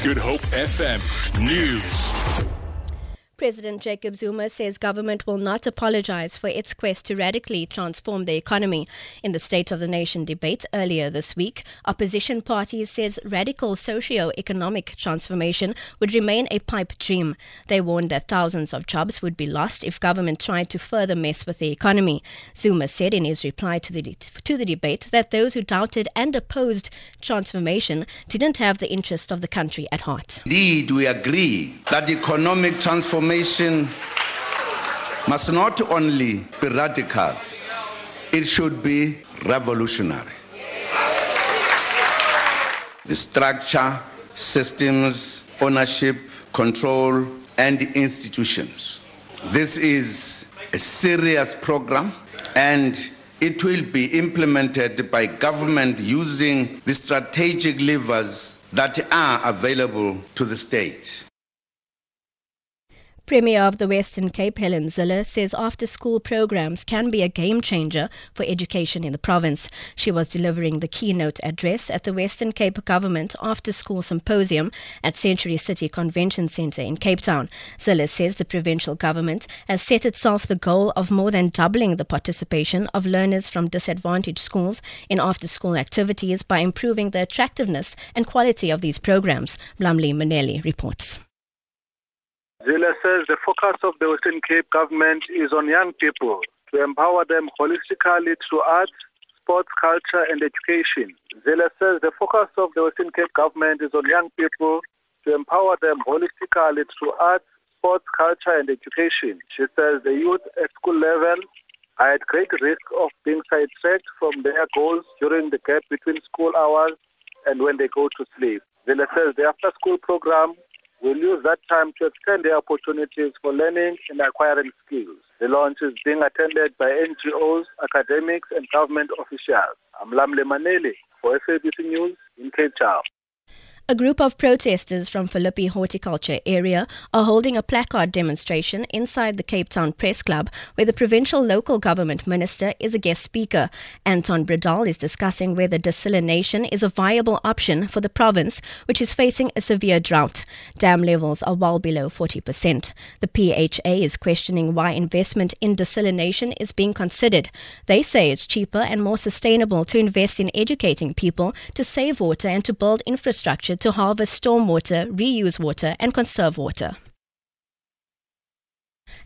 Good Hope FM News. President Jacob Zuma says government will not apologize for its quest to radically transform the economy. In the State of the Nation debate earlier this week, opposition parties says radical socio-economic transformation would remain a pipe dream. They warned that thousands of jobs would be lost if government tried to further mess with the economy. Zuma said in his reply to the to the debate that those who doubted and opposed transformation didn't have the interest of the country at heart. Indeed, we agree that economic transformation must not only be radical, it should be revolutionary. The structure, systems, ownership, control, and institutions. This is a serious program and it will be implemented by government using the strategic levers that are available to the state. Premier of the Western Cape, Helen Zille, says after school programs can be a game changer for education in the province. She was delivering the keynote address at the Western Cape Government After School Symposium at Century City Convention Centre in Cape Town. Zille says the provincial government has set itself the goal of more than doubling the participation of learners from disadvantaged schools in after school activities by improving the attractiveness and quality of these programs. Blamli Maneli reports. Zille says the focus of the Western Cape government is on young people to empower them holistically through arts, sports, culture, and education. Zille says the focus of the Western Cape government is on young people to empower them holistically through arts, sports, culture, and education. She says the youth at school level are at great risk of being sidetracked from their goals during the gap between school hours and when they go to sleep. Zille says the after school program will use that time to extend their opportunities for learning and acquiring skills. The launch is being attended by NGOs, academics, and government officials. I'm Lamle Manele for SABC News in Cape Town. A group of protesters from Philippi Horticulture area are holding a placard demonstration inside the Cape Town Press Club where the provincial local government minister is a guest speaker. Anton Bredell is discussing whether desalination is a viable option for the province which is facing a severe drought. Dam levels are well below 40%. The PHA is questioning why investment in desalination is being considered. They say it's cheaper and more sustainable to invest in educating people to save water and to build infrastructure to harvest stormwater, reuse water, and conserve water.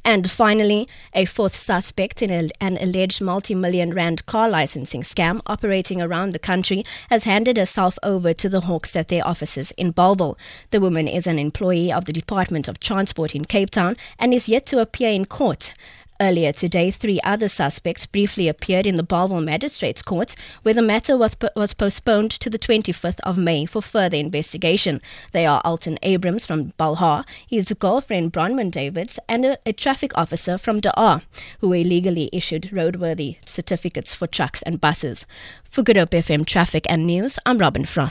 And finally, a fourth suspect in a, an alleged multi million rand car licensing scam operating around the country has handed herself over to the Hawks at their offices in Bellville. The woman is an employee of the Department of Transport in Cape Town and is yet to appear in court. Earlier today, three other suspects briefly appeared in the Bellville Magistrates Court, where the matter was, was postponed to the 25th of May for further investigation. They are Alton Abrams from Belhar, his girlfriend Bronwyn Davids, and a, a traffic officer from Da'ar, who illegally issued roadworthy certificates for trucks and buses. For Good Hope FM Traffic and News, I'm Robin Frost.